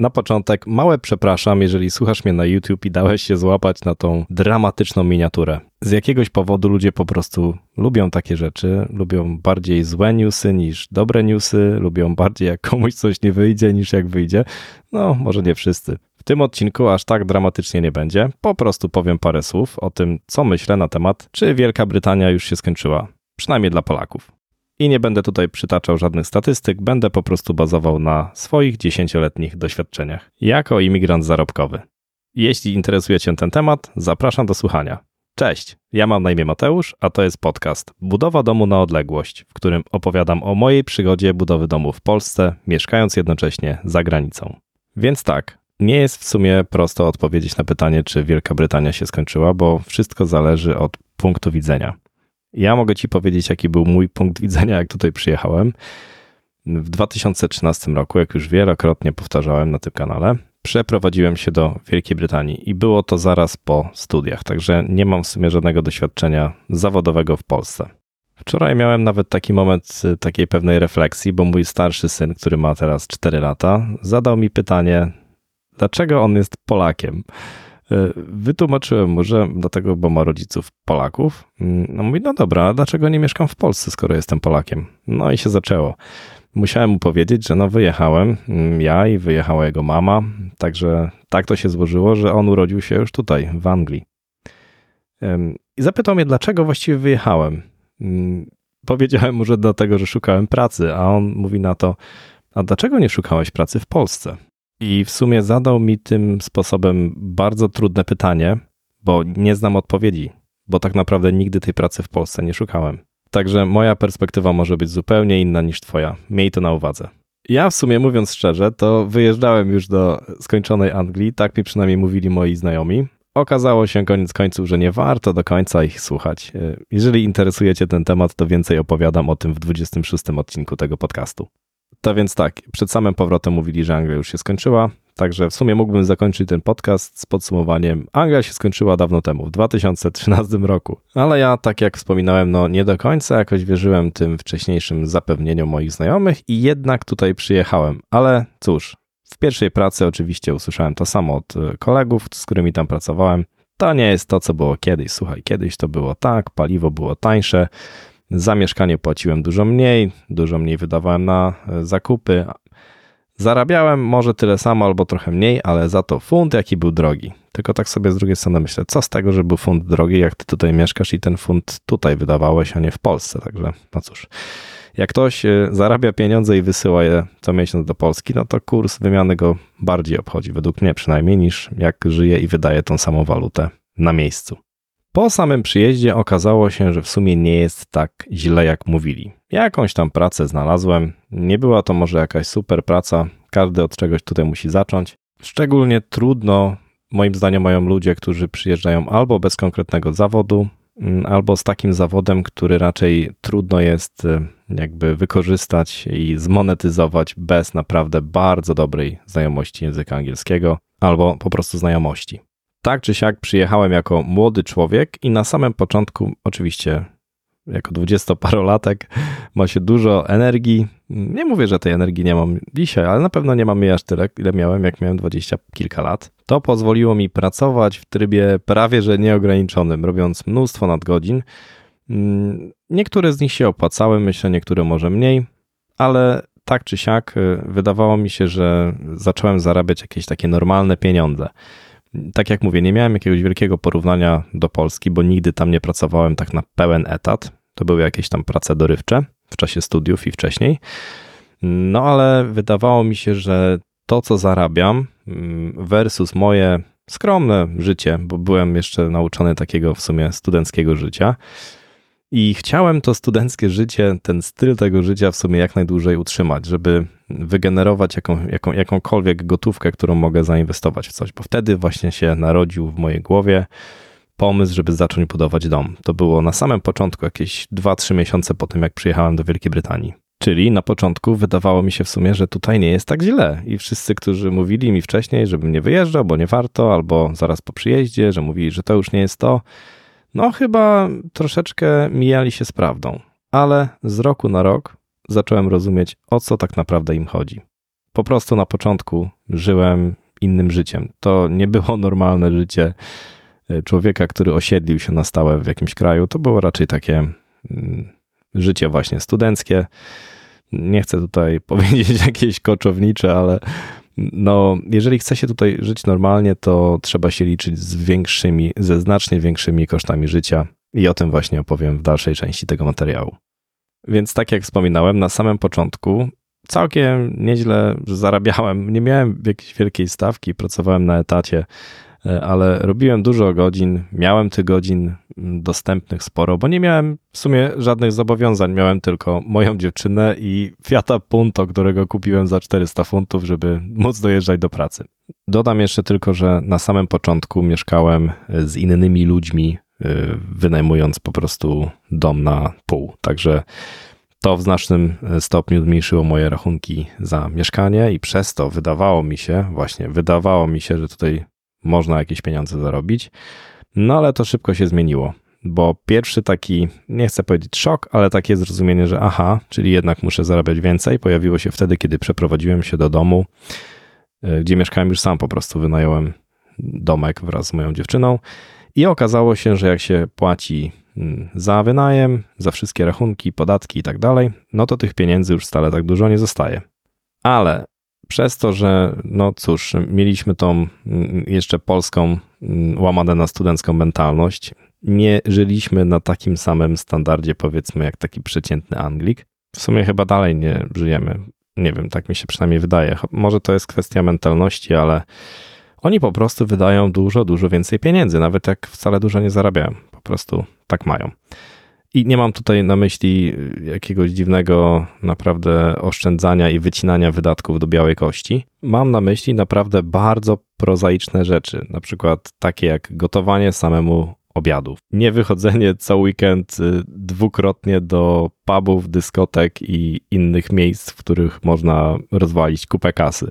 Na początek małe przepraszam, jeżeli słuchasz mnie na YouTube i dałeś się złapać na tą dramatyczną miniaturę. Z jakiegoś powodu ludzie po prostu lubią takie rzeczy, lubią bardziej złe newsy niż dobre newsy, lubią bardziej jak komuś coś nie wyjdzie niż jak wyjdzie. No, może nie wszyscy. W tym odcinku aż tak dramatycznie nie będzie. Po prostu powiem parę słów o tym, co myślę na temat, czy Wielka Brytania już się skończyła. Przynajmniej dla Polaków. I nie będę tutaj przytaczał żadnych statystyk, będę po prostu bazował na swoich dziesięcioletnich doświadczeniach jako imigrant zarobkowy. Jeśli interesuje Cię ten temat, zapraszam do słuchania. Cześć, ja mam na imię Mateusz, a to jest podcast Budowa domu na odległość, w którym opowiadam o mojej przygodzie budowy domu w Polsce, mieszkając jednocześnie za granicą. Więc tak, nie jest w sumie prosto odpowiedzieć na pytanie, czy Wielka Brytania się skończyła, bo wszystko zależy od punktu widzenia. Ja mogę Ci powiedzieć, jaki był mój punkt widzenia, jak tutaj przyjechałem. W 2013 roku, jak już wielokrotnie powtarzałem na tym kanale, przeprowadziłem się do Wielkiej Brytanii i było to zaraz po studiach, także nie mam w sumie żadnego doświadczenia zawodowego w Polsce. Wczoraj miałem nawet taki moment y, takiej pewnej refleksji, bo mój starszy syn, który ma teraz 4 lata, zadał mi pytanie, dlaczego on jest Polakiem. E, wytłumaczyłem mu, że dlatego, bo ma rodziców Polaków. Mm, no mówi, no dobra, dlaczego nie mieszkam w Polsce, skoro jestem Polakiem? No i się zaczęło. Musiałem mu powiedzieć, że no wyjechałem mm, ja i wyjechała jego mama, także tak to się złożyło, że on urodził się już tutaj, w Anglii. I zapytał mnie, dlaczego właściwie wyjechałem. Mm, powiedziałem mu, że dlatego, że szukałem pracy, a on mówi na to, a dlaczego nie szukałeś pracy w Polsce? I w sumie zadał mi tym sposobem bardzo trudne pytanie, bo nie znam odpowiedzi, bo tak naprawdę nigdy tej pracy w Polsce nie szukałem. Także moja perspektywa może być zupełnie inna niż Twoja. Miej to na uwadze. Ja w sumie mówiąc szczerze, to wyjeżdżałem już do skończonej Anglii, tak mi przynajmniej mówili moi znajomi. Okazało się koniec końców, że nie warto do końca ich słuchać. Jeżeli interesujecie ten temat, to więcej opowiadam o tym w 26 odcinku tego podcastu. To więc tak, przed samym powrotem mówili, że Anglia już się skończyła, także w sumie mógłbym zakończyć ten podcast z podsumowaniem. Anglia się skończyła dawno temu, w 2013 roku. Ale ja, tak jak wspominałem, no nie do końca jakoś wierzyłem tym wcześniejszym zapewnieniom moich znajomych i jednak tutaj przyjechałem. Ale cóż, w pierwszej pracy oczywiście usłyszałem to samo od e, kolegów, z którymi tam pracowałem. To nie jest to, co było kiedyś. Słuchaj, kiedyś to było tak, paliwo było tańsze, za mieszkanie płaciłem dużo mniej, dużo mniej wydawałem na e, zakupy. Zarabiałem może tyle samo albo trochę mniej, ale za to funt jaki był drogi. Tylko tak sobie z drugiej strony myślę, co z tego, że był funt drogi, jak ty tutaj mieszkasz i ten funt tutaj wydawałeś, a nie w Polsce. Także no cóż, jak ktoś e, zarabia pieniądze i wysyła je co miesiąc do Polski, no to kurs wymiany go bardziej obchodzi, według mnie przynajmniej, niż jak żyje i wydaje tą samą walutę na miejscu. Po samym przyjeździe okazało się, że w sumie nie jest tak źle, jak mówili. Jakąś tam pracę znalazłem. Nie była to może jakaś super praca. Każdy od czegoś tutaj musi zacząć. Szczególnie trudno, moim zdaniem, mają ludzie, którzy przyjeżdżają albo bez konkretnego zawodu, mm, albo z takim zawodem, który raczej trudno jest y, jakby wykorzystać i zmonetyzować bez naprawdę bardzo dobrej znajomości języka angielskiego albo po prostu znajomości tak czy siak przyjechałem jako młody człowiek i na samym początku, oczywiście jako dwudziestoparolatek, ma się dużo energii. Nie mówię, że tej energii nie mam dzisiaj, ale na pewno nie mam jej aż tyle, ile miałem, jak miałem dwadzieścia kilka lat. To pozwoliło mi pracować w trybie prawie że nieograniczonym, robiąc mnóstwo nadgodzin. Mm, niektóre z nich się opłacały, myślę, niektóre może mniej, ale tak czy siak y, wydawało mi się, że zacząłem zarabiać jakieś takie normalne pieniądze tak jak mówię, nie miałem jakiegoś wielkiego porównania do Polski, bo nigdy tam nie pracowałem tak na pełen etat. To były jakieś tam prace dorywcze w czasie studiów i wcześniej. No ale wydawało mi się, że to, co zarabiam mm, versus moje skromne życie, bo byłem jeszcze nauczony takiego w sumie studenckiego życia, i chciałem to studenckie życie, ten styl tego życia w sumie jak najdłużej utrzymać, żeby wygenerować jaką, jaką, jakąkolwiek gotówkę, którą mogę zainwestować w coś, bo wtedy właśnie się narodził w mojej głowie pomysł, żeby zacząć budować dom. To było na samym początku, jakieś 2-3 miesiące po tym, jak przyjechałem do Wielkiej Brytanii. Czyli na początku wydawało mi się w sumie, że tutaj nie jest tak źle. I wszyscy, którzy mówili mi wcześniej, żebym nie wyjeżdżał, bo nie warto, albo zaraz po przyjeździe, że mówili, że to już nie jest to, no, chyba troszeczkę mijali się z prawdą, ale z roku na rok zacząłem rozumieć, o co tak naprawdę im chodzi. po prostu na początku żyłem innym życiem. To nie było normalne życie e, człowieka, który osiedlił się na stałe w jakimś kraju. To było raczej takie mm, życie właśnie studenckie. Nie chcę tutaj powiedzieć jakieś koczownicze, ale no, jeżeli chce się tutaj żyć normalnie, to trzeba się liczyć z większymi, ze znacznie większymi kosztami życia i o tym właśnie opowiem w dalszej części tego materiału. Więc tak jak wspominałem, na samym początku całkiem nieźle zarabiałem. Nie miałem jakiejś wielkiej stawki, pracowałem na etacie, ale robiłem dużo godzin, miałem tych godzin mm, dostępnych sporo, bo nie miałem w sumie żadnych zobowiązań. Miałem tylko moją dziewczynę i Fiata Punto, którego kupiłem za 400 funtów, żeby móc dojeżdżać do pracy. Dodam jeszcze tylko, że na samym początku mieszkałem z innymi ludźmi, e, wynajmując po prostu dom na pół. Także to w znacznym e, stopniu zmniejszyło moje rachunki za mieszkanie i przez to wydawało mi się, właśnie wydawało mi się, że tutaj można jakieś pieniądze zarobić. No ale to szybko się zmieniło, bo pierwszy taki, nie chcę powiedzieć szok, ale takie zrozumienie, że aha, czyli jednak muszę zarabiać więcej, pojawiło się wtedy, kiedy przeprowadziłem się do domu, e, gdzie mieszkałem już sam, po prostu wynająłem domek wraz z moją dziewczyną i okazało się, że jak się płaci Mm, za wynajem, za wszystkie rachunki, podatki i tak dalej, no to tych pieniędzy już stale tak dużo nie zostaje. Ale przez to, że no cóż, mieliśmy tą mm, jeszcze polską mm, łamadę na studencką mentalność, nie żyliśmy na takim samym standardzie, powiedzmy, jak taki przeciętny Anglik. W sumie chyba dalej nie żyjemy. Nie wiem, tak mi się przynajmniej wydaje. Może to jest kwestia mentalności, ale oni po prostu wydają dużo, dużo więcej pieniędzy, nawet jak wcale dużo nie zarabiają. Po prostu tak mają. I nie mam tutaj na myśli jakiegoś dziwnego naprawdę oszczędzania i wycinania wydatków do białej kości. Mam na myśli naprawdę bardzo prozaiczne rzeczy, na przykład takie jak gotowanie samemu obiadów. Nie wychodzenie co weekend y, dwukrotnie do pubów, dyskotek i innych miejsc, w których można rozwalić kupę kasy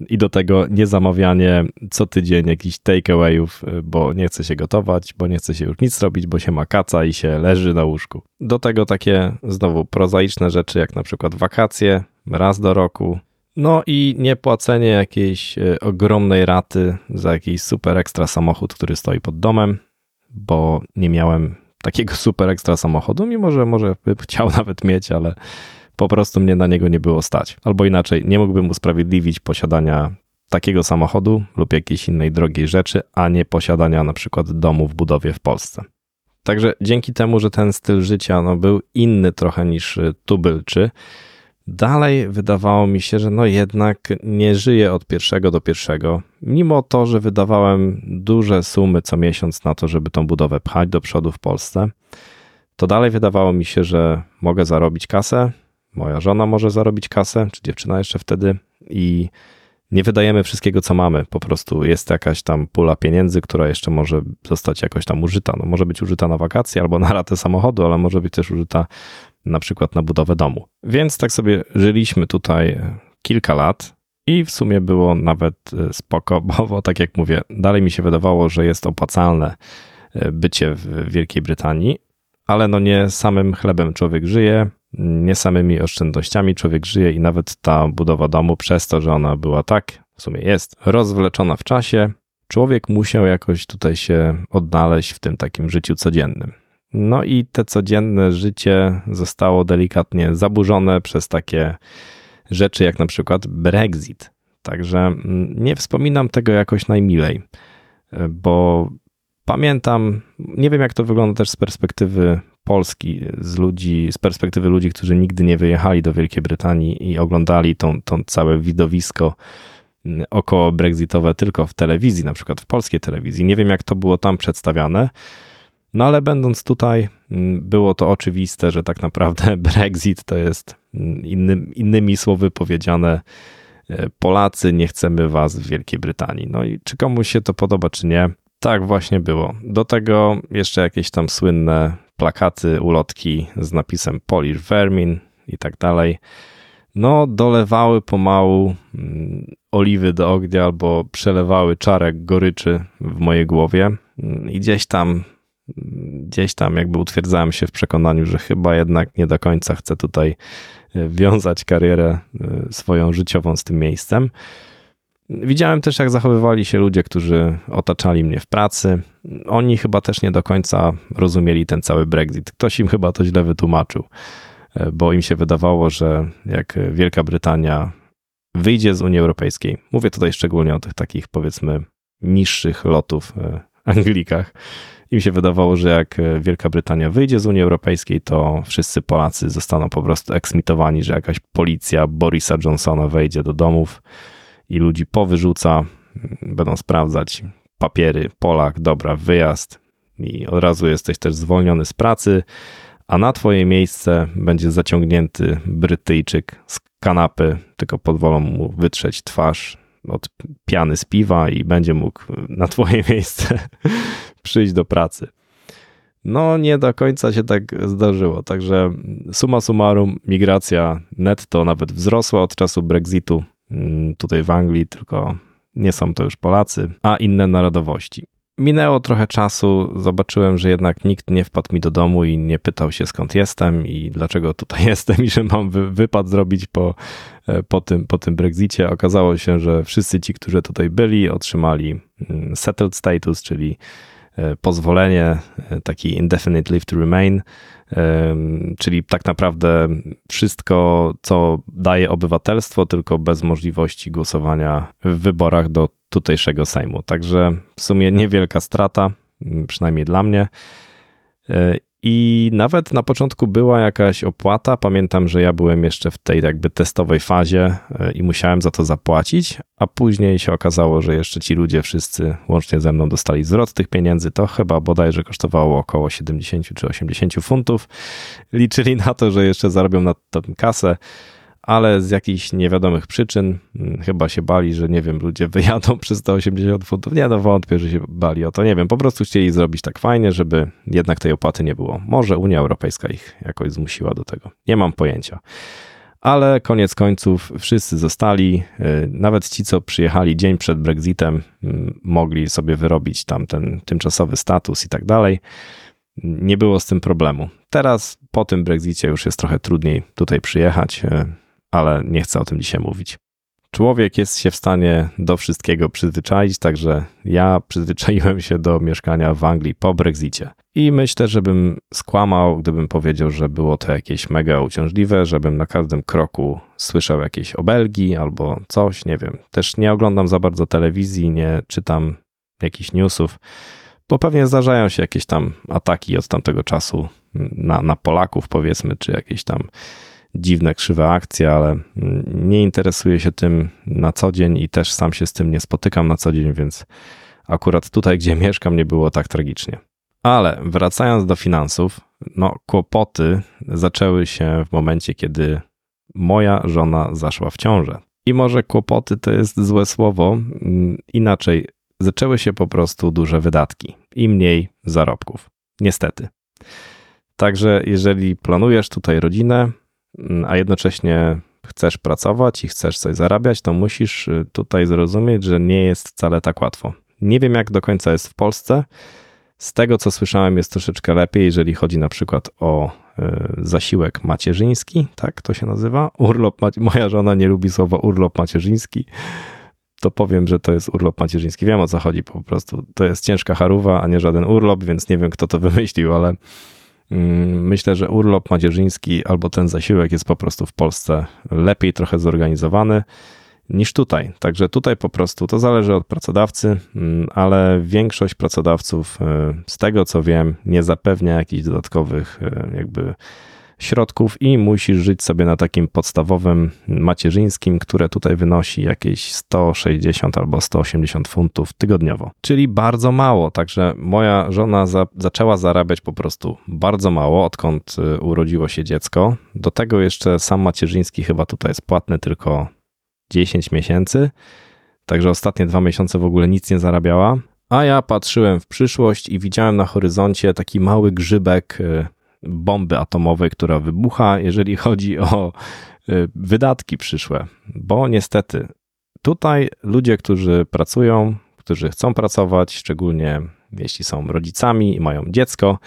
i do tego nie zamawianie co tydzień jakichś takeawayów, y, bo nie chce się gotować, bo nie chce się już nic robić, bo się ma kaca i się leży na łóżku. Do tego takie znowu prozaiczne rzeczy jak na przykład wakacje raz do roku. No i niepłacenie jakiejś y, ogromnej raty za jakiś super ekstra samochód, który stoi pod domem, bo nie miałem takiego super ekstra samochodu, mimo że może bym chciał nawet mieć, ale po prostu mnie na niego nie było stać. Albo inaczej, nie mógłbym usprawiedliwić posiadania takiego samochodu lub jakiejś innej drogiej rzeczy, a nie posiadania na przykład domu w budowie w Polsce. Także dzięki temu, że ten styl życia no, był inny trochę niż y, tubylczy, dalej wydawało mi się, że no jednak nie żyję od pierwszego do pierwszego. Mimo to, że wydawałem duże sumy co miesiąc na to, żeby tą budowę pchać do przodu w Polsce, to dalej wydawało mi się, że mogę zarobić kasę, moja żona może zarobić kasę, czy dziewczyna jeszcze wtedy i nie wydajemy wszystkiego, co mamy. Po prostu jest jakaś tam pula pieniędzy, która jeszcze może zostać jakoś tam użyta. No, może być użyta na wakacje albo na ratę samochodu, ale może być też użyta na przykład na budowę domu. Więc tak sobie żyliśmy tutaj kilka lat i w sumie było nawet e, spoko, bo, tak jak mówię, dalej mi się wydawało, że jest opłacalne e, bycie w Wielkiej Brytanii, ale no nie samym chlebem człowiek żyje, nie samymi oszczędnościami człowiek żyje i nawet ta budowa domu, przez to, że ona była tak, w sumie jest, rozwleczona w czasie, człowiek musiał jakoś tutaj się odnaleźć w tym takim życiu codziennym. No i te codzienne życie zostało delikatnie zaburzone przez takie rzeczy jak na przykład Brexit. Także mm, nie wspominam tego jakoś najmilej, bo pamiętam, nie wiem jak to wygląda też z perspektywy Polski, z ludzi, z perspektywy ludzi, którzy nigdy nie wyjechali do Wielkiej Brytanii i oglądali tą, tą całe widowisko mm, około brexitowe tylko w telewizji, na przykład w polskiej telewizji. Nie wiem, jak to było tam przedstawiane, no ale będąc tutaj, mm, było to oczywiste, że tak naprawdę Brexit to jest mm, inny, innymi słowy powiedziane. E, Polacy, nie chcemy was w Wielkiej Brytanii. No i czy komuś się to podoba, czy nie? Tak właśnie było. Do tego jeszcze jakieś tam słynne plakaty, ulotki z napisem Polish Vermin i tak dalej. No, dolewały pomału mm, oliwy do ognia albo przelewały czarek goryczy w mojej głowie. Mm, I gdzieś tam gdzieś tam jakby utwierdzałem się w przekonaniu, że chyba jednak nie do końca chcę tutaj e, wiązać karierę e, swoją życiową z tym miejscem. Widziałem też, jak zachowywali się ludzie, którzy otaczali mnie w pracy. Oni chyba też nie do końca rozumieli ten cały Brexit. Ktoś im chyba to źle wytłumaczył, e, bo im się wydawało, że jak Wielka Brytania wyjdzie z Unii Europejskiej, mówię tutaj szczególnie o tych takich powiedzmy niższych lotów Anglikach, im się wydawało, że jak Wielka Brytania wyjdzie z Unii Europejskiej, to wszyscy Polacy zostaną po prostu eksmitowani, że jakaś policja Borisa Johnsona wejdzie do domów i ludzi powyrzuca, będą sprawdzać papiery, Polak, dobra, wyjazd i od razu jesteś też zwolniony z pracy, a na twoje miejsce będzie zaciągnięty Brytyjczyk z kanapy, tylko pozwolą mu wytrzeć twarz od piany z piwa i będzie mógł na twoje miejsce przyjść do pracy. No, nie do końca się tak zdarzyło. Także suma summarum, migracja netto nawet wzrosła od czasu Brexitu tutaj w Anglii, tylko nie są to już Polacy, a inne narodowości. Minęło trochę czasu, zobaczyłem, że jednak nikt nie wpadł mi do domu i nie pytał się skąd jestem i dlaczego tutaj jestem i że mam wy, wypad zrobić po, e, po, tym, po tym Brexicie. Okazało się, że wszyscy ci, którzy tutaj byli, otrzymali mm, settled status, czyli pozwolenie, e, taki indefinite leave to remain, e, czyli tak naprawdę wszystko, co daje obywatelstwo, tylko bez możliwości głosowania w wyborach do tutejszego Sejmu. Także w sumie niewielka strata, przynajmniej dla mnie. I nawet na początku była jakaś opłata. Pamiętam, że ja byłem jeszcze w tej jakby testowej fazie e, i musiałem za to zapłacić, a później się okazało, że jeszcze ci ludzie wszyscy łącznie ze mną dostali zwrot tych pieniędzy. To chyba bodajże kosztowało około 70 czy 80 funtów. Liczyli na to, że jeszcze zarobią na tym kasę ale z jakichś niewiadomych przyczyn mm, chyba się bali, że nie wiem, ludzie wyjadą przez 180 funtów. Nie, no wątpię, że się bali o to. Nie wiem, po prostu chcieli zrobić tak fajnie, żeby jednak tej opłaty nie było. Może Unia Europejska ich jakoś zmusiła do tego. Nie mam pojęcia. Ale koniec końców wszyscy zostali, y, nawet ci, co przyjechali dzień przed Brexitem, mm, mogli sobie wyrobić tam ten tymczasowy status i tak dalej. Nie było z tym problemu. Teraz po tym Brexicie już jest trochę trudniej tutaj przyjechać. Ale nie chcę o tym dzisiaj mówić. Człowiek jest się w stanie do wszystkiego przyzwyczaić, także ja przyzwyczaiłem się do mieszkania w Anglii po Brexicie. I myślę, żebym skłamał, gdybym powiedział, że było to jakieś mega uciążliwe, żebym na każdym kroku słyszał jakieś obelgi albo coś, nie wiem. Też nie oglądam za bardzo telewizji, nie czytam jakichś newsów, bo pewnie zdarzają się jakieś tam ataki od tamtego czasu na, na Polaków, powiedzmy, czy jakieś tam dziwne, krzywe akcje, ale nie interesuję się tym na co dzień i też sam się z tym nie spotykam na co dzień, więc akurat tutaj, gdzie mieszkam, nie było tak tragicznie. Ale wracając do finansów, no kłopoty zaczęły się w momencie, kiedy moja żona zaszła w ciążę. I może kłopoty to jest złe słowo, inaczej zaczęły się po prostu duże wydatki i mniej zarobków. Niestety. Także jeżeli planujesz tutaj rodzinę, Mm, a jednocześnie chcesz pracować i chcesz coś zarabiać, to musisz y, tutaj zrozumieć, że nie jest wcale tak łatwo. Nie wiem, jak do końca jest w Polsce. Z tego, co słyszałem, jest troszeczkę lepiej, jeżeli chodzi na przykład o y, zasiłek macierzyński, tak to się nazywa. Urlop, moja żona nie lubi słowa urlop macierzyński, to powiem, że to jest urlop macierzyński. Wiem o co chodzi po prostu. To jest ciężka charuwa, a nie żaden urlop, więc nie wiem, kto to wymyślił, ale Mm, myślę, że urlop macierzyński albo ten zasiłek jest po prostu w Polsce lepiej trochę zorganizowany niż tutaj. Także tutaj po prostu to zależy od pracodawcy, mm, ale większość pracodawców, y, z tego co wiem, nie zapewnia jakichś dodatkowych y, jakby środków i musisz żyć sobie na takim podstawowym macierzyńskim, które tutaj wynosi jakieś 160 albo 180 funtów tygodniowo. Czyli bardzo mało, także moja żona za, zaczęła zarabiać po prostu bardzo mało, odkąd y, urodziło się dziecko. Do tego jeszcze sam macierzyński chyba tutaj jest płatny tylko 10 miesięcy, także ostatnie dwa miesiące w ogóle nic nie zarabiała. A ja patrzyłem w przyszłość i widziałem na horyzoncie taki mały grzybek y, bomby atomowej, która wybucha, jeżeli chodzi o y, wydatki przyszłe, bo niestety tutaj ludzie, którzy pracują, którzy chcą pracować, szczególnie jeśli są rodzicami i mają dziecko,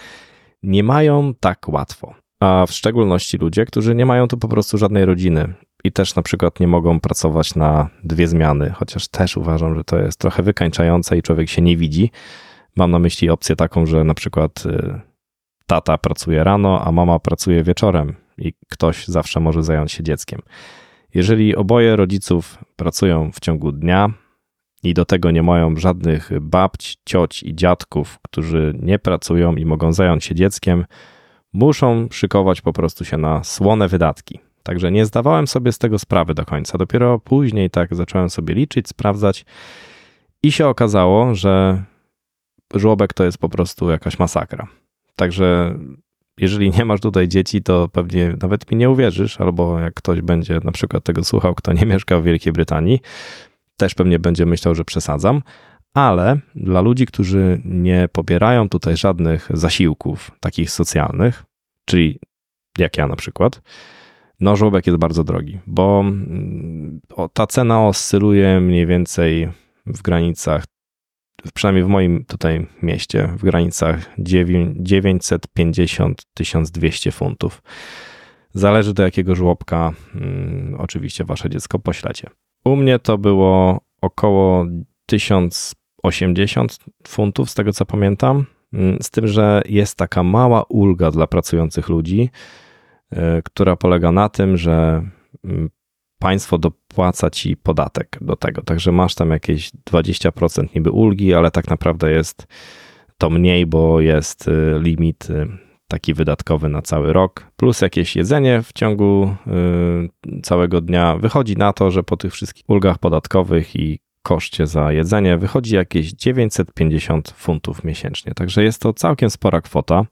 nie mają tak łatwo. A w szczególności ludzie, którzy nie mają tu po prostu żadnej rodziny i też na przykład nie mogą pracować na dwie zmiany, chociaż też uważam, że to jest trochę wykańczające i człowiek się nie widzi. Mam na myśli opcję taką, że na przykład y, tata pracuje rano, a mama pracuje wieczorem i ktoś zawsze może zająć się dzieckiem. Jeżeli oboje rodziców pracują w ciągu dnia i do tego nie mają żadnych babć, cioć i dziadków, którzy nie pracują i mogą zająć się dzieckiem, muszą szykować po prostu się na słone wydatki. Także nie zdawałem sobie z tego sprawy do końca. Dopiero później tak zacząłem sobie liczyć, sprawdzać i się okazało, że żłobek to jest po prostu jakaś masakra. Także jeżeli nie masz tutaj dzieci, to pewnie nawet mi nie uwierzysz, albo jak ktoś będzie na przykład tego słuchał, kto nie mieszka w Wielkiej Brytanii, też pewnie będzie myślał, że przesadzam, ale dla ludzi, którzy nie pobierają tutaj żadnych zasiłków takich socjalnych, czyli jak ja na przykład, no żłobek jest bardzo drogi, bo mm, ta cena oscyluje mniej więcej w granicach przynajmniej w moim tutaj mieście, w granicach 950-1200 funtów. Zależy do jakiego żłobka hmm, oczywiście wasze dziecko poślecie. U mnie to było około 1080 funtów, z tego co pamiętam, mm, z tym, że jest taka mała ulga dla pracujących ludzi, e, która polega na tym, że mm, państwo dopłaca ci podatek do tego. Także masz tam jakieś 20% niby ulgi, ale tak naprawdę jest to mniej, bo jest y, limit y, taki wydatkowy na cały rok, plus jakieś jedzenie w ciągu y, całego dnia. Wychodzi na to, że po tych wszystkich ulgach podatkowych i koszcie za jedzenie wychodzi jakieś 950 funtów miesięcznie. Także jest to całkiem spora kwota.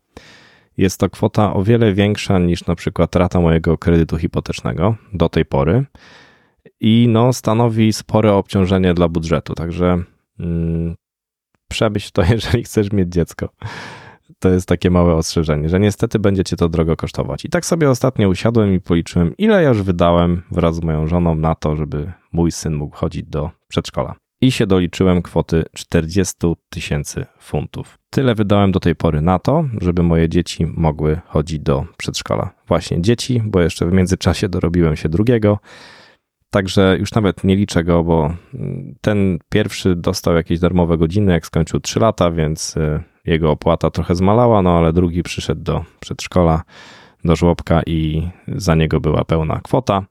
Jest to kwota o wiele większa niż na przykład rata mojego kredytu hipotecznego do tej pory i no, stanowi spore obciążenie dla budżetu. Także mm, przemyśl to, jeżeli chcesz mieć dziecko. To jest takie małe ostrzeżenie, że niestety będzie cię to drogo kosztować. I tak sobie ostatnio usiadłem i policzyłem, ile ja już wydałem wraz z moją żoną na to, żeby mój syn mógł chodzić do przedszkola i się doliczyłem kwoty 40 tysięcy funtów. Tyle wydałem do tej pory na to, żeby moje dzieci mogły chodzić do przedszkola. Właśnie dzieci, bo jeszcze w międzyczasie dorobiłem się drugiego. Także już nawet nie liczę go, bo ten pierwszy dostał jakieś darmowe godziny, jak skończył 3 lata, więc y, jego opłata trochę zmalała, no ale drugi przyszedł do przedszkola, do żłobka i za niego była pełna kwota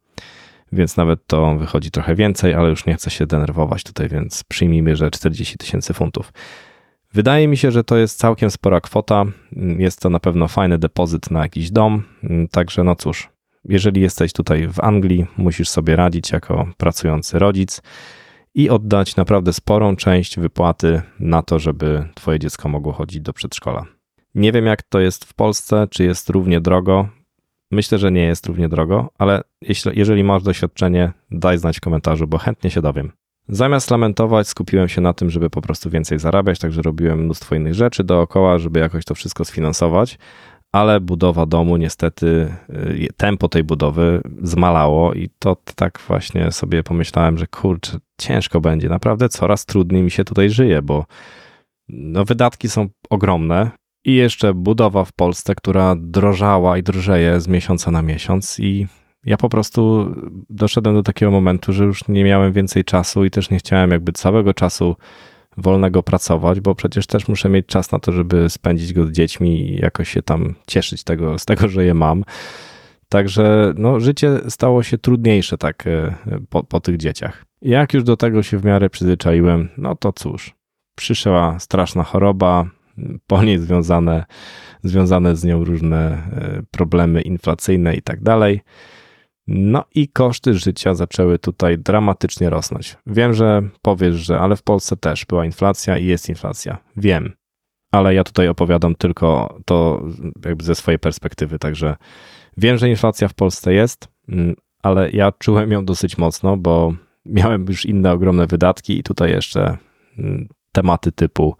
więc nawet to wychodzi trochę więcej, ale już nie chcę się denerwować tutaj, więc przyjmijmy, że 40 tysięcy funtów. Wydaje mi się, że to jest całkiem spora kwota. Jest to na pewno fajny depozyt na jakiś dom. Także no cóż, jeżeli jesteś tutaj w Anglii, musisz sobie radzić jako pracujący rodzic i oddać naprawdę sporą część wypłaty na to, żeby twoje dziecko mogło chodzić do przedszkola. Nie wiem, jak to jest w Polsce, czy jest równie drogo. Myślę, że nie jest równie drogo, ale jeśli, jeżeli masz doświadczenie, daj znać w komentarzu, bo chętnie się dowiem. Zamiast lamentować, skupiłem się na tym, żeby po prostu więcej zarabiać, także robiłem mnóstwo innych rzeczy dookoła, żeby jakoś to wszystko sfinansować, ale budowa domu niestety, y, tempo tej budowy zmalało i to tak właśnie sobie pomyślałem, że kurczę, ciężko będzie, naprawdę coraz trudniej mi się tutaj żyje, bo no, wydatki są ogromne, i jeszcze budowa w Polsce, która drożała i drożeje z miesiąca na miesiąc i ja po prostu doszedłem do takiego momentu, że już nie miałem więcej czasu i też nie chciałem jakby całego czasu wolnego pracować, bo przecież też muszę mieć czas na to, żeby spędzić go z dziećmi i jakoś się tam cieszyć tego, z tego, że je mam. Także no, życie stało się trudniejsze tak e, po, po tych dzieciach. Jak już do tego się w miarę przyzwyczaiłem, no to cóż, przyszła straszna choroba, po niej związane, związane z nią różne e, problemy inflacyjne i tak dalej. No i koszty życia zaczęły tutaj dramatycznie rosnąć. Wiem, że powiesz, że ale w Polsce też była inflacja i jest inflacja. Wiem, ale ja tutaj opowiadam tylko to jakby ze swojej perspektywy, także wiem, że inflacja w Polsce jest, mm, ale ja czułem ją dosyć mocno, bo miałem już inne ogromne wydatki i tutaj jeszcze mm, tematy typu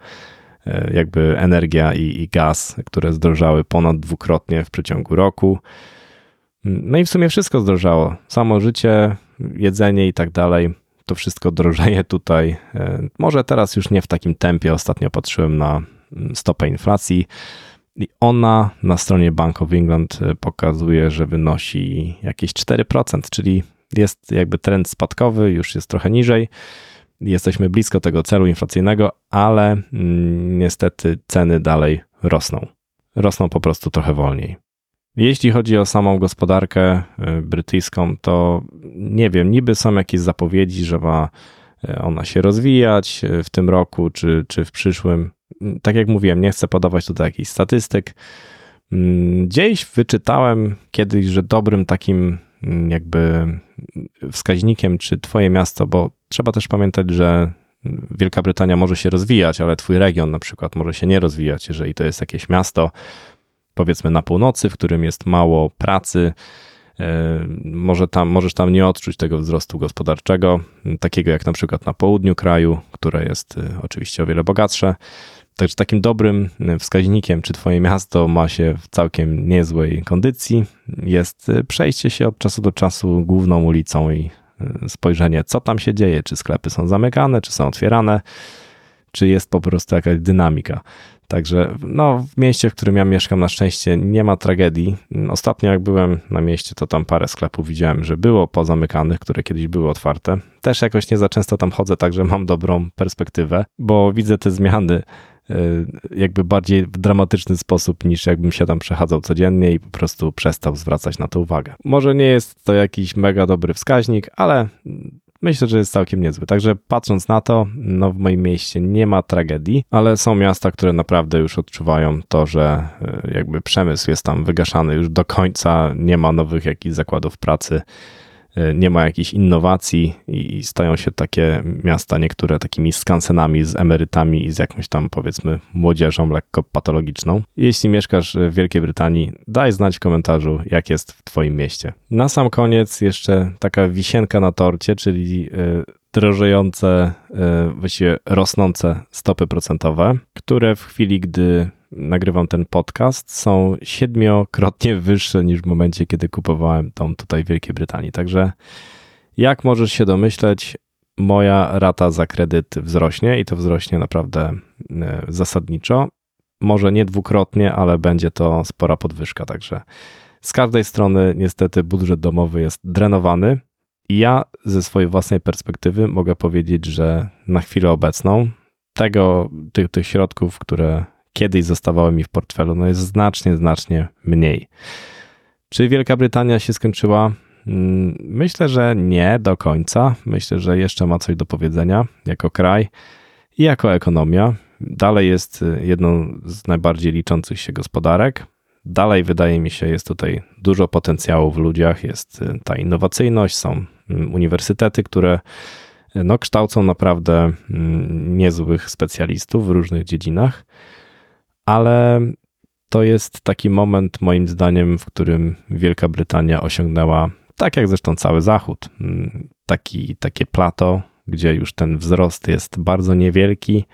E, jakby energia i, i gaz, które zdrożały ponad dwukrotnie w przeciągu roku. No i w sumie wszystko zdrożało. Samo życie, jedzenie i tak dalej. To wszystko drożeje tutaj. E, może teraz już nie w takim tempie. Ostatnio patrzyłem na stopę inflacji. I ona na stronie Bank of England pokazuje, że wynosi jakieś 4%, czyli jest jakby trend spadkowy, już jest trochę niżej. Jesteśmy blisko tego celu inflacyjnego, ale mm, niestety ceny dalej rosną. Rosną po prostu trochę wolniej. Jeśli chodzi o samą gospodarkę y, brytyjską, to nie wiem, niby są jakieś zapowiedzi, że ma y, ona się rozwijać y, w tym roku czy, czy w przyszłym. Tak jak mówiłem, nie chcę podawać tutaj jakichś statystyk. Mm, gdzieś wyczytałem kiedyś, że dobrym takim mm, jakby wskaźnikiem, czy twoje miasto, bo trzeba też pamiętać, że Wielka Brytania może się rozwijać, ale twój region na przykład może się nie rozwijać, jeżeli to jest jakieś miasto, powiedzmy na północy, w którym jest mało pracy, e, może tam, możesz tam nie odczuć tego wzrostu gospodarczego, takiego jak na przykład na południu kraju, które jest e, oczywiście o wiele bogatsze. Także takim dobrym e, wskaźnikiem, czy Twoje miasto ma się w całkiem niezłej kondycji, jest przejście się od czasu do czasu główną ulicą i spojrzenie, co tam się dzieje, czy sklepy są zamykane, czy są otwierane, czy jest po prostu jakaś dynamika. Także no, w mieście, w którym ja mieszkam, na szczęście nie ma tragedii. Ostatnio, jak byłem na mieście, to tam parę sklepów widziałem, że było pozamykanych, które kiedyś były otwarte. Też jakoś nie za często tam chodzę, także mam dobrą perspektywę, bo widzę te zmiany e, jakby bardziej w dramatyczny sposób niż jakbym się tam przechadzał codziennie i po prostu przestał zwracać na to uwagę. Może nie jest to jakiś mega dobry wskaźnik, ale myślę, że jest całkiem niezły. Także patrząc na to, no w moim mieście nie ma tragedii, ale są miasta, które naprawdę już odczuwają to, że e, jakby przemysł jest tam wygaszany już do końca, nie ma nowych jakichś zakładów pracy nie ma jakichś innowacji i stają się takie miasta niektóre takimi skansenami z emerytami i z jakąś tam powiedzmy młodzieżą lekko patologiczną. Jeśli mieszkasz w Wielkiej Brytanii, daj znać w komentarzu, jak jest w Twoim mieście. Na sam koniec jeszcze taka wisienka na torcie, czyli e, drożejące, e, właściwie rosnące stopy procentowe, które w chwili, gdy nagrywam ten podcast, są siedmiokrotnie wyższe niż w momencie, kiedy kupowałem tą tutaj w Wielkiej Brytanii. Także jak możesz się domyśleć, moja rata za kredyt wzrośnie i to wzrośnie naprawdę e, zasadniczo. Może nie dwukrotnie, ale będzie to spora podwyżka. Także z każdej strony niestety budżet domowy jest drenowany. Ja ze swojej własnej perspektywy mogę powiedzieć, że na chwilę obecną tego, tych, tych środków, które kiedyś zostawały mi w portfelu, no jest znacznie, znacznie mniej. Czy Wielka Brytania się skończyła? Mm, myślę, że nie do końca. Myślę, że jeszcze ma coś do powiedzenia jako kraj i jako ekonomia. Dalej jest y, jedną z najbardziej liczących się gospodarek. Dalej, wydaje mi się, jest tutaj dużo potencjału w ludziach, jest y, ta innowacyjność, są mm, uniwersytety, które y, no, kształcą naprawdę mm, niezłych specjalistów w różnych dziedzinach ale to jest taki moment, moim zdaniem, w którym Wielka Brytania osiągnęła, tak jak zresztą cały Zachód, mm, taki, takie plato, gdzie już ten wzrost jest bardzo niewielki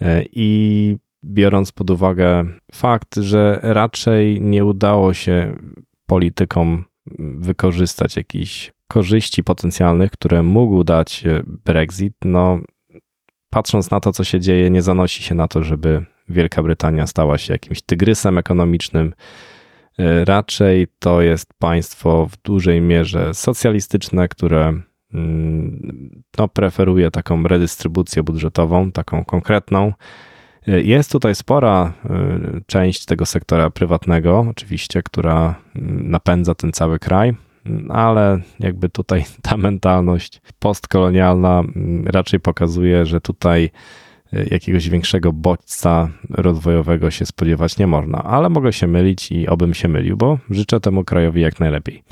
e, i biorąc pod uwagę fakt, że raczej nie udało się politykom wykorzystać jakichś korzyści potencjalnych, które mógł dać Brexit, no patrząc na to, co się dzieje, nie zanosi się na to, żeby Wielka Brytania stała się jakimś tygrysem ekonomicznym. E, raczej to jest państwo w dużej mierze socjalistyczne, które mm, no, preferuje taką redystrybucję budżetową, taką konkretną. Jest tutaj spora e, część tego sektora prywatnego, oczywiście, która mm, napędza ten cały kraj, ale jakby tutaj ta mentalność postkolonialna mm, raczej pokazuje, że tutaj jakiegoś większego bodźca rozwojowego się spodziewać nie można, ale mogę się mylić i obym się mylił, bo życzę temu krajowi jak najlepiej.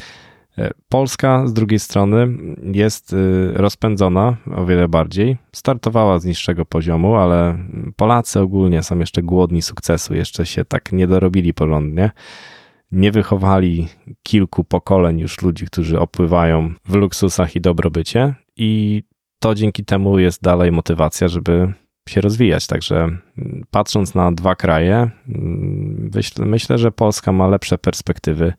E, Polska z drugiej strony jest y, rozpędzona o wiele bardziej. Startowała z niższego poziomu, ale Polacy ogólnie są jeszcze głodni sukcesu, jeszcze się tak nie dorobili porządnie. Nie wychowali kilku pokoleń już ludzi, którzy opływają w luksusach i dobrobycie, i to dzięki temu jest dalej motywacja, żeby się rozwijać. Także mm, patrząc na dwa kraje, mm, myślę, że Polska ma lepsze perspektywy.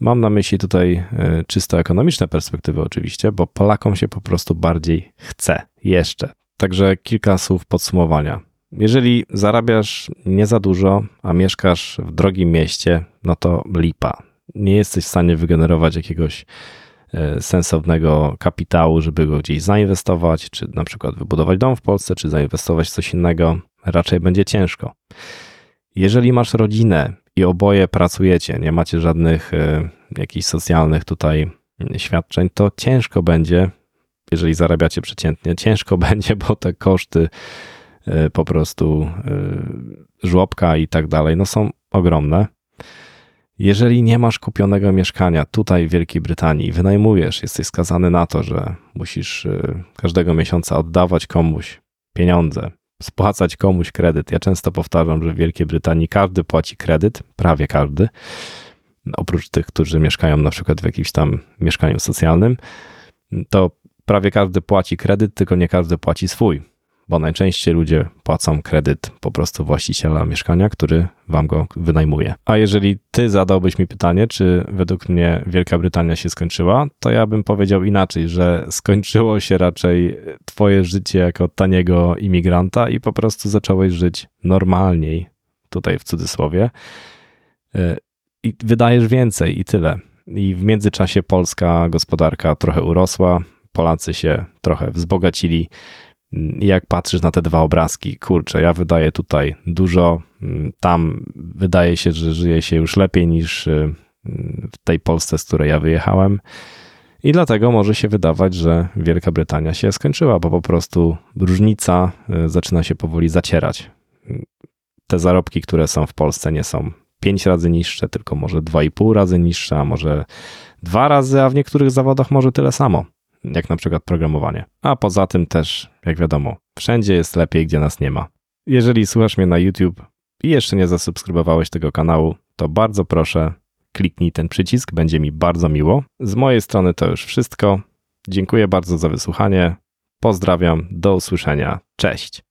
Mam na myśli tutaj e, czysto ekonomiczne perspektywy, oczywiście, bo Polakom się po prostu bardziej chce jeszcze. Także kilka słów podsumowania. Jeżeli zarabiasz nie za dużo, a mieszkasz w drogim mieście, no to lipa. Nie jesteś w stanie wygenerować jakiegoś e, sensownego kapitału, żeby go gdzieś zainwestować, czy na przykład wybudować dom w Polsce, czy zainwestować w coś innego. Raczej będzie ciężko. Jeżeli masz rodzinę i oboje pracujecie, nie macie żadnych e, jakichś socjalnych tutaj świadczeń, to ciężko będzie, jeżeli zarabiacie przeciętnie, ciężko będzie, bo te koszty e, po prostu e, żłobka i tak dalej, no są ogromne. Jeżeli nie masz kupionego mieszkania tutaj w Wielkiej Brytanii, wynajmujesz, jesteś skazany na to, że musisz każdego miesiąca oddawać komuś pieniądze, spłacać komuś kredyt. Ja często powtarzam, że w Wielkiej Brytanii każdy płaci kredyt, prawie każdy, oprócz tych, którzy mieszkają na przykład w jakimś tam mieszkaniu socjalnym, to prawie każdy płaci kredyt, tylko nie każdy płaci swój bo najczęściej ludzie płacą kredyt po prostu właściciela mieszkania, który wam go wynajmuje. A jeżeli ty zadałbyś mi pytanie, czy według mnie Wielka Brytania się skończyła, to ja bym powiedział inaczej, że skończyło się raczej twoje życie jako taniego imigranta i po prostu zacząłeś żyć normalniej, tutaj w cudzysłowie, e, i wydajesz więcej i tyle. I w międzyczasie polska gospodarka trochę urosła, Polacy się trochę wzbogacili, jak patrzysz na te dwa obrazki, kurczę, ja wydaję tutaj dużo, tam wydaje się, że żyje się już lepiej niż y, w tej Polsce, z której ja wyjechałem. I dlatego może się wydawać, że Wielka Brytania się skończyła, bo po prostu różnica y, zaczyna się powoli zacierać. Te zarobki, które są w Polsce, nie są pięć razy niższe, tylko może dwa i pół razy niższe, a może dwa razy, a w niektórych zawodach może tyle samo jak na przykład programowanie. A poza tym też, jak wiadomo, wszędzie jest lepiej, gdzie nas nie ma. Jeżeli słuchasz mnie na YouTube i jeszcze nie zasubskrybowałeś tego kanału, to bardzo proszę, kliknij ten przycisk, będzie mi bardzo miło. Z mojej strony to już wszystko. Dziękuję bardzo za wysłuchanie. Pozdrawiam, do usłyszenia. Cześć.